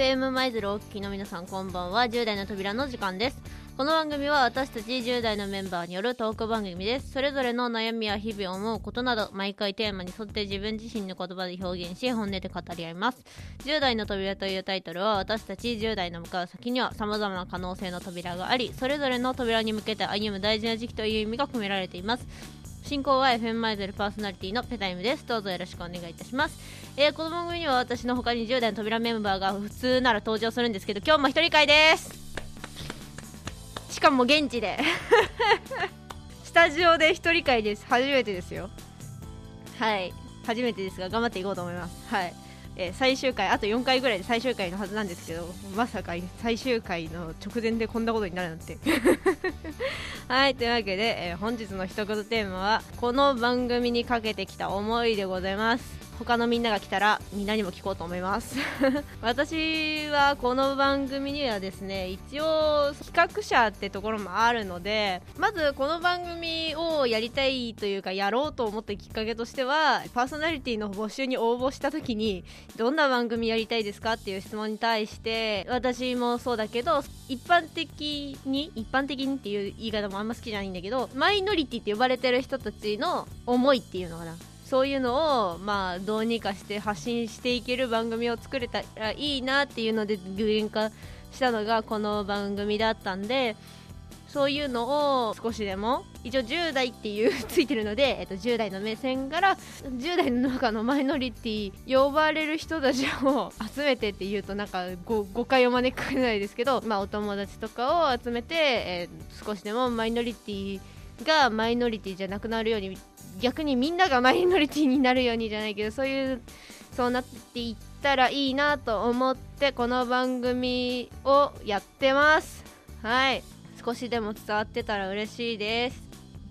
FM 舞鶴お聞きの皆さんこんばんは。10代の扉の時間です。この番組は私たち10代のメンバーによるトーク番組です。それぞれの悩みや日々思うことなど毎回テーマに沿って自分自身の言葉で表現し本音で語り合います。10代の扉というタイトルは私たち10代の向かう先には様々な可能性の扉がありそれぞれの扉に向けて歩む大事な時期という意味が込められています。進行は FM マイゼルパーソナリティのペタイムです。どうぞよろしくお願いいたします、えー、この番組には私の他に10代の扉メンバーが普通なら登場するんですけど今日も一人会です。しかも現地で。スタジオで一人会です。初めてですよ。はい。初めてですが頑張っていこうと思います。はいえー、最終回あと4回ぐらいで最終回のはずなんですけどまさか最終回の直前でこんなことになるなんて。はいというわけで、えー、本日の一言テーマはこの番組にかけてきた思いでございます。他のみんなが来たらみんなにも聞こうと思います。私はこの番組にはですね一応企画者ってところもあるのでまずこの番組をやりたいというかやろうと思ったきっかけとしてはパーソナリティの募集に応募した時にどんな番組やりたいですかっていう質問に対して私もそうだけど一般的に一般的にっていう言い方もあんま好きじゃないんだけどマイノリティって呼ばれてる人たちの思いっていうのかな。そういうのをまあどうにかして発信していける番組を作れたらいいなっていうので具現化したのがこの番組だったんでそういうのを少しでも一応10代っていうついてるので、えっと、10代の目線から10代の中のマイノリティ呼ばれる人たちを集めてっていうとなんか誤解を招くかないですけど、まあ、お友達とかを集めて、えー、少しでもマイノリティがマイノリティじゃなくなるように逆にみんながマイノリティになるようにじゃないけどそういうそうなっていったらいいなと思ってこの番組をやってます。はい。少しでも伝わってたら嬉しいです。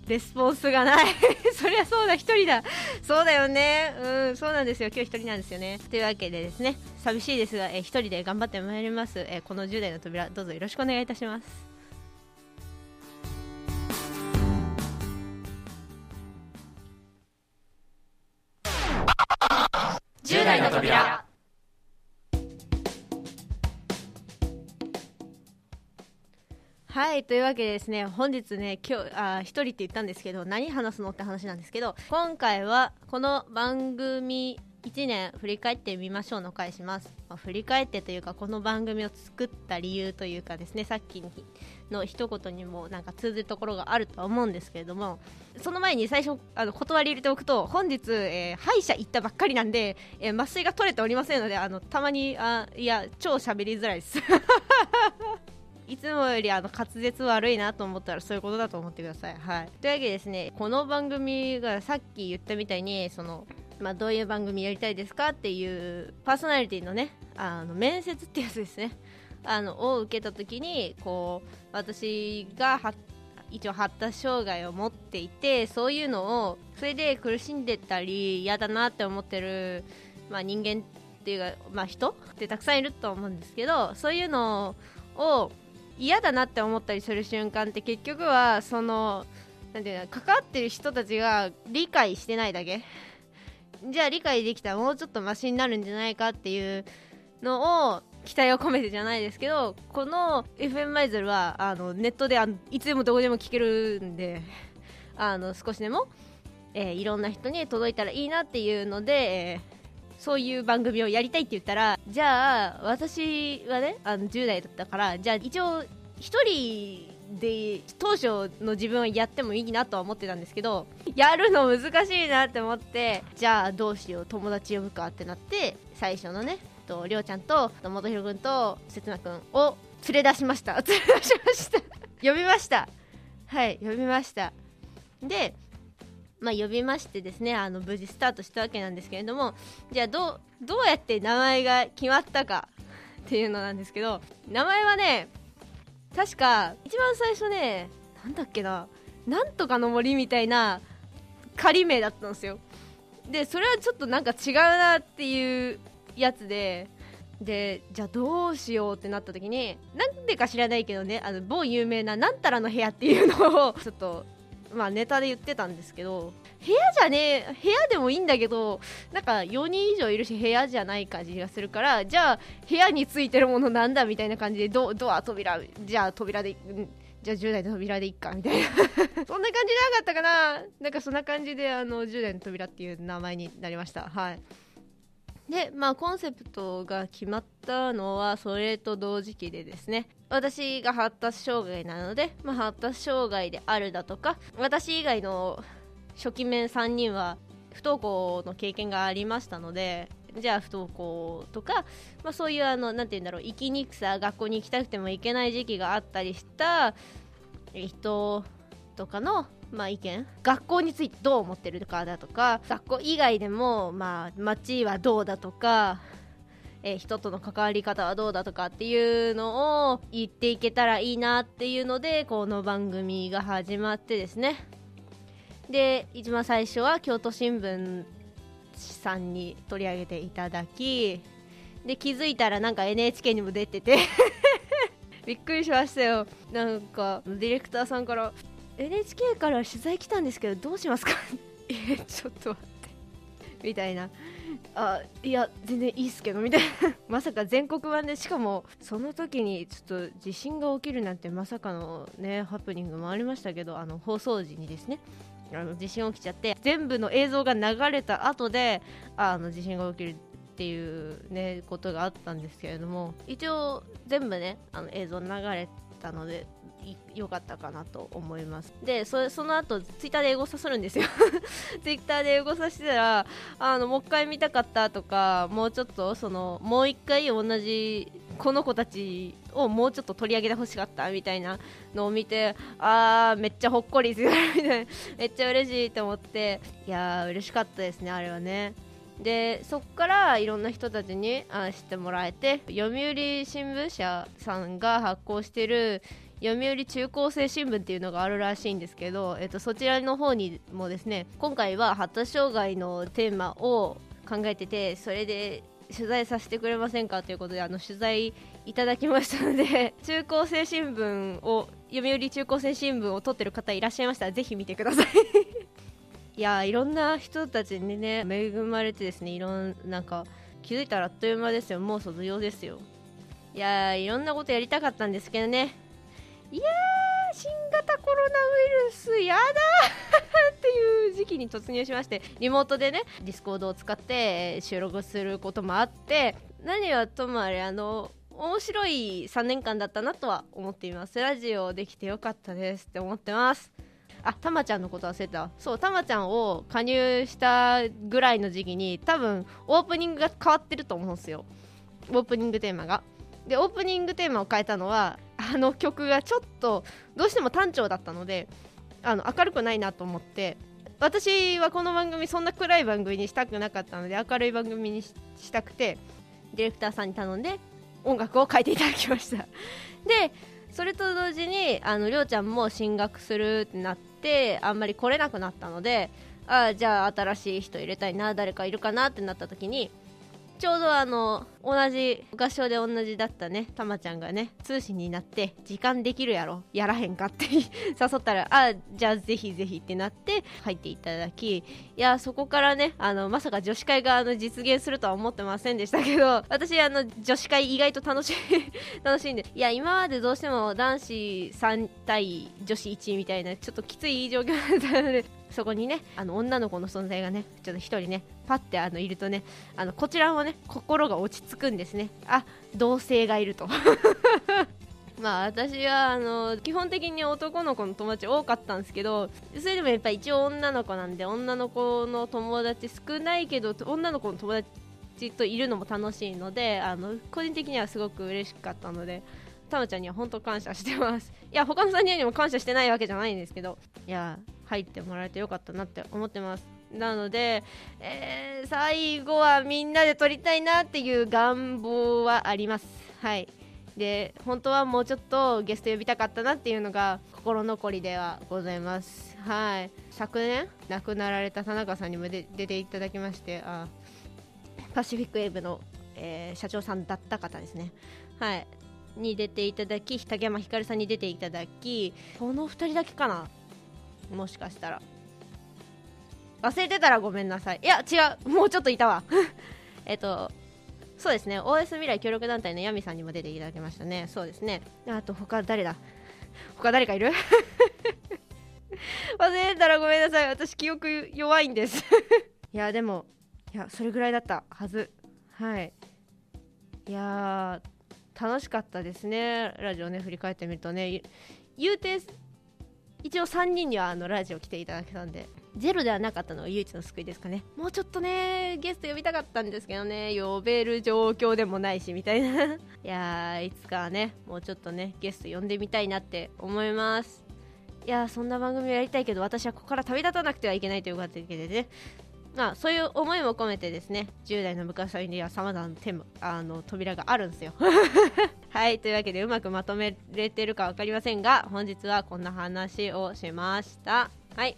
レスポンスがない。そりゃそうだ。1人だ。そうだよね。うん。そうなんですよ。今日1人なんですよね。というわけでですね。寂しいですが、え1人で頑張ってまいります、えこの10代の扉どうぞよろしくお願いいたします。はいというわけでですね本日ね今日あ一人って言ったんですけど何話すのって話なんですけど今回はこの番組1年振り返ってみましょうの回します、まあ、振り返ってというかこの番組を作った理由というかですねさっきの一言にもなんか通ずるところがあるとは思うんですけれどもその前に最初あの断り入れておくと本日、えー、歯医者行ったばっかりなんで、えー、麻酔が取れておりませんのであのたまにあいや超喋りづらいです。いつもよりあの滑舌悪いなと思ったらそういうことだと思ってください。はい、というわけでですねこの番組がさっき言ったみたいにそのまあ、どういう番組やりたいですかっていうパーソナリティのねあの面接ってやつですねあのを受けた時にこう私が一応発達障害を持っていてそういうのをそれで苦しんでたり嫌だなって思ってる、まあ、人間っていうか、まあ、人ってたくさんいると思うんですけどそういうのを嫌だなって思ったりする瞬間って結局はそのなんていうの関わってる人たちが理解してないだけ。じゃあ理解できたらもうちょっとマシになるんじゃないかっていうのを期待を込めてじゃないですけどこの FM マイゼルはあのネットであいつでもどこでも聞けるんであの少しでも、えー、いろんな人に届いたらいいなっていうので、えー、そういう番組をやりたいって言ったらじゃあ私はねあの10代だったからじゃあ一応1人で当初の自分はやってもいいなとは思ってたんですけどやるの難しいなって思ってじゃあどうしよう友達呼ぶかってなって最初のねとりょうちゃんと元弘君とせつな君を連れ出しました。連れ出しました。呼びました。はい呼びました。でまあ、呼びましてですねあの無事スタートしたわけなんですけれどもじゃあどうどうやって名前が決まったかっていうのなんですけど名前はね確か一番最初ねなんだっけななんとかの森みたいな仮名だったんですよ。でそれはちょっとなんか違うなっていうやつででじゃあどうしようってなった時になんでか知らないけどねあの某有名な「なんたらの部屋」っていうのをちょっとまあネタで言ってたんですけど部屋じゃねえ部屋でもいいんだけどなんか4人以上いるし部屋じゃない感じがするからじゃあ部屋についてるものなんだみたいな感じでドドア扉じゃあ扉でじゃあ10代の扉でいっかみたいな。そんな感じじゃなかったかな。なんかそんな感じであの10代の扉っていう名前になりました。はい。でまあコンセプトが決まったのはそれと同時期でですね。私が発達障害なので、まあ、発達障害であるだとか私以外の初期面3人は不登校の経験がありましたのでじゃあ不登校とか、まあ、そういうあのなんて言うんだろう生きにくさ学校に行きたくても行けない時期があったりした人とかのまあ、意見学校についてどう思ってるかだとか学校以外でも、まあ、街はどうだとか、えー、人との関わり方はどうだとかっていうのを言っていけたらいいなっていうのでこの番組が始まってですね。で一番最初は京都新聞さんに取り上げていただきで気づいたらなんか NHK にも出てて。びっくりしましたよ。なんかディレクターさんから NHK から取材来たんですけどどうしますか？えちょっと待って。みたいな。あいや全然いいっすけどみたいな。まさか全国版でしかもその時にちょっと地震が起きるなんてまさかのねハプニングもありましたけどあの放送時にですねあの地震起きちゃって全部の映像が流れた後であの地震が起きるっていうねことがあったんですけれども一応全部ねあの映像流れたので良かったかなと思います。でそその後ツイッターで英語させるんですよ。ツイッターで英語させたらあのもう一回見たかったとかもうちょっとそのもう一回同じこの子たちをもうちょっと取り上げてほしかったみたいなのを見てあーめっちゃほっこりするみたいな。めっちゃ嬉しいと思っていやー嬉しかったですねあれはね。でそこからいろんな人たちにあ知ってもらえて読売新聞社さんが発行してる読売中高生新聞っていうのがあるらしいんですけど、えっと、そちらの方にもですね今回は発達障害のテーマを考えててそれで取材させてくれませんかということであの取材いただきましたので 中高生新聞を読売中高生新聞を取ってる方いらっしゃいましたらぜひ見てください。いやいろんな人たちにね恵まれてですねいろんなんか気づいたらあっという間ですよ。もう卒業ですよ。いやいろんなことやりたかったんですけどね。いやー新型コロナウイルスやだっていう時期に突入しましてリモートでね Discord を使って収録することもあって何はともあれあの面白い3年間だったなとは思っています。ラジオできてよかったですって思ってます。あたまちゃんのこと忘れたそうたまちゃんを加入したぐらいの時期に多分オープニングが変わってると思うんですよ。オープニングテーマが。でオープニングテーマを変えたのはあの曲がちょっとどうしても単調だったのであの明るくないなと思って私はこの番組そんな暗い番組にしたくなかったので明るい番組にしたくてディレクターさんに頼んで音楽を変えていただきました。でそれと同時にあのりょうちゃんも進学するってなってあんまり来れなくなったのであじゃあ新しい人入れたいな誰かいるかなってなった時にちょうどあの同じ合唱で同じだったねたまちゃんがね通信になって時間できるやろやらへんかって 誘ったらあじゃあぜひぜひってなって入っていただきいやそこからねあのまさか女子会があの実現するとは思ってませんでしたけど 私あの女子会意外と楽しい 楽しいんでいや今までどうしても男子3対女子1みたいなちょっときつい状況だったのでそこにねあの女の子の存在がねちょっと1人ねパッてあのいるとねあのこちらもね心が落ち着くんですね。あ同性がいると。まあ私はあの基本的に男の子の友達多かったんですけどそれでもやっぱ一応女の子なんで女の子の友達少ないけど女の子の友達といるのも楽しいのであの個人的にはすごく嬉しかったのでたまちゃんには本当感謝してます。いや他の3人にも感謝してないわけじゃないんですけどいや入ってもらえてよかったなって思ってます。なので、えー、最後はみんなで撮りたいなっていう願望はあります。はい。で本当はもうちょっとゲスト呼びたかったなっていうのが心残りではございます。はい。昨年亡くなられた田中さんにも出ていただきましてあパシフィックウェーブの、えー、社長さんだった方ですね。はい。に出ていただき竹山ひかるさんに出ていただきこの2人だけかな？もしかしたら。忘れてたらごめんなさい。いや違う。もうちょっといたわ。えっとそうですね。OS 未来協力団体のヤミさんにも出ていただきましたね。そうですね。あと他誰だ？他誰かいる？忘れてたらごめんなさい。私記憶弱いんです。いやでもいやそれぐらいだったはず。はい。いや楽しかったですね。ラジオね振り返ってみるとね。言うて一応3人にはあのラジオ来ていただけたんで。ゼロではなかったのが唯一の救いですかね。もうちょっとねゲスト呼びたかったんですけどね。呼べる状況でもないしみたいな。いやいつかはねもうちょっとねゲスト呼んでみたいなって思います。いやそんな番組をやりたいけど私はここから旅立たなくてはいけないというわけでね。まあ、そういう思いも込めてですね10代の昔にはさまざまなテーマあの扉があるんですよ。はいというわけでうまくまとめれてるか分かりませんが本日はこんな話をしました。はい。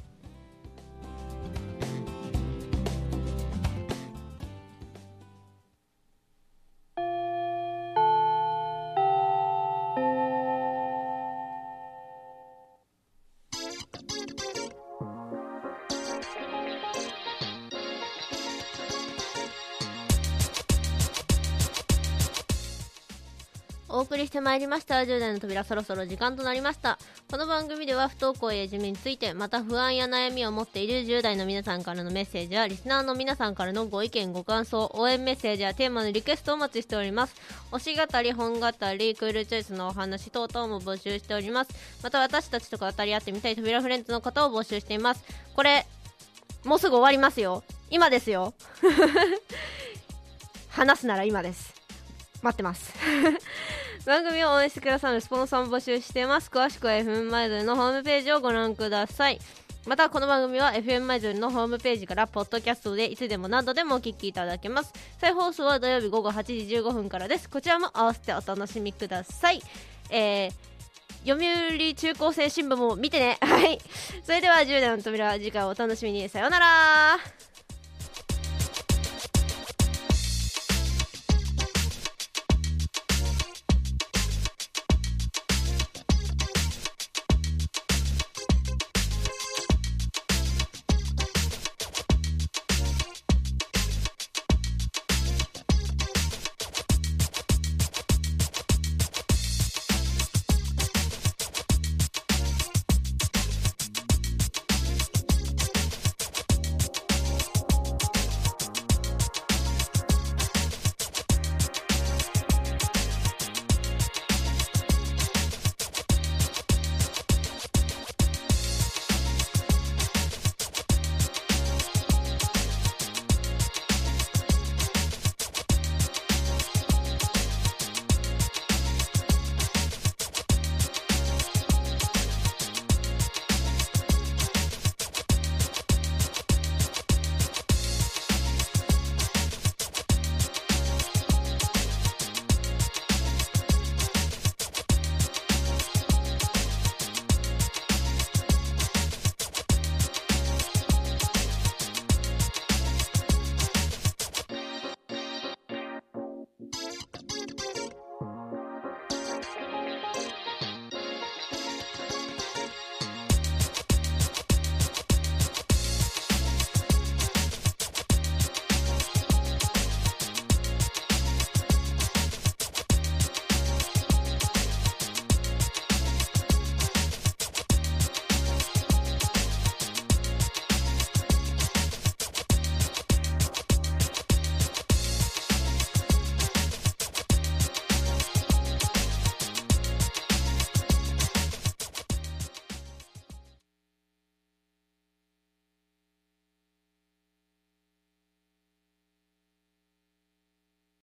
お送りしてまいりました。10代の扉そろそろ時間となりました。この番組では不登校やいじめについてまた不安や悩みを持っている10代の皆さんからのメッセージやリスナーの皆さんからのご意見ご感想応援メッセージやテーマのリクエストをお待ちしております。推し語り本語りクールチョイスのお話等々も募集しております。また私たちとか当たり合ってみたい扉フレンズの方を募集しています。これもうすぐ終わりますよ。今ですよ。話すなら今です。待ってます。番組を応援してくださるスポンサーも募集しています。詳しくは FM マイズルのホームページをご覧ください。またこの番組は FM マイズルのホームページからポッドキャストでいつでも何度でもお聞きいただけます。再放送は土曜日午後8時15分からです。こちらも合わせてお楽しみください。えー読売中高生新聞も見てね。はい。それでは10代の扉は次回お楽しみに。さようなら。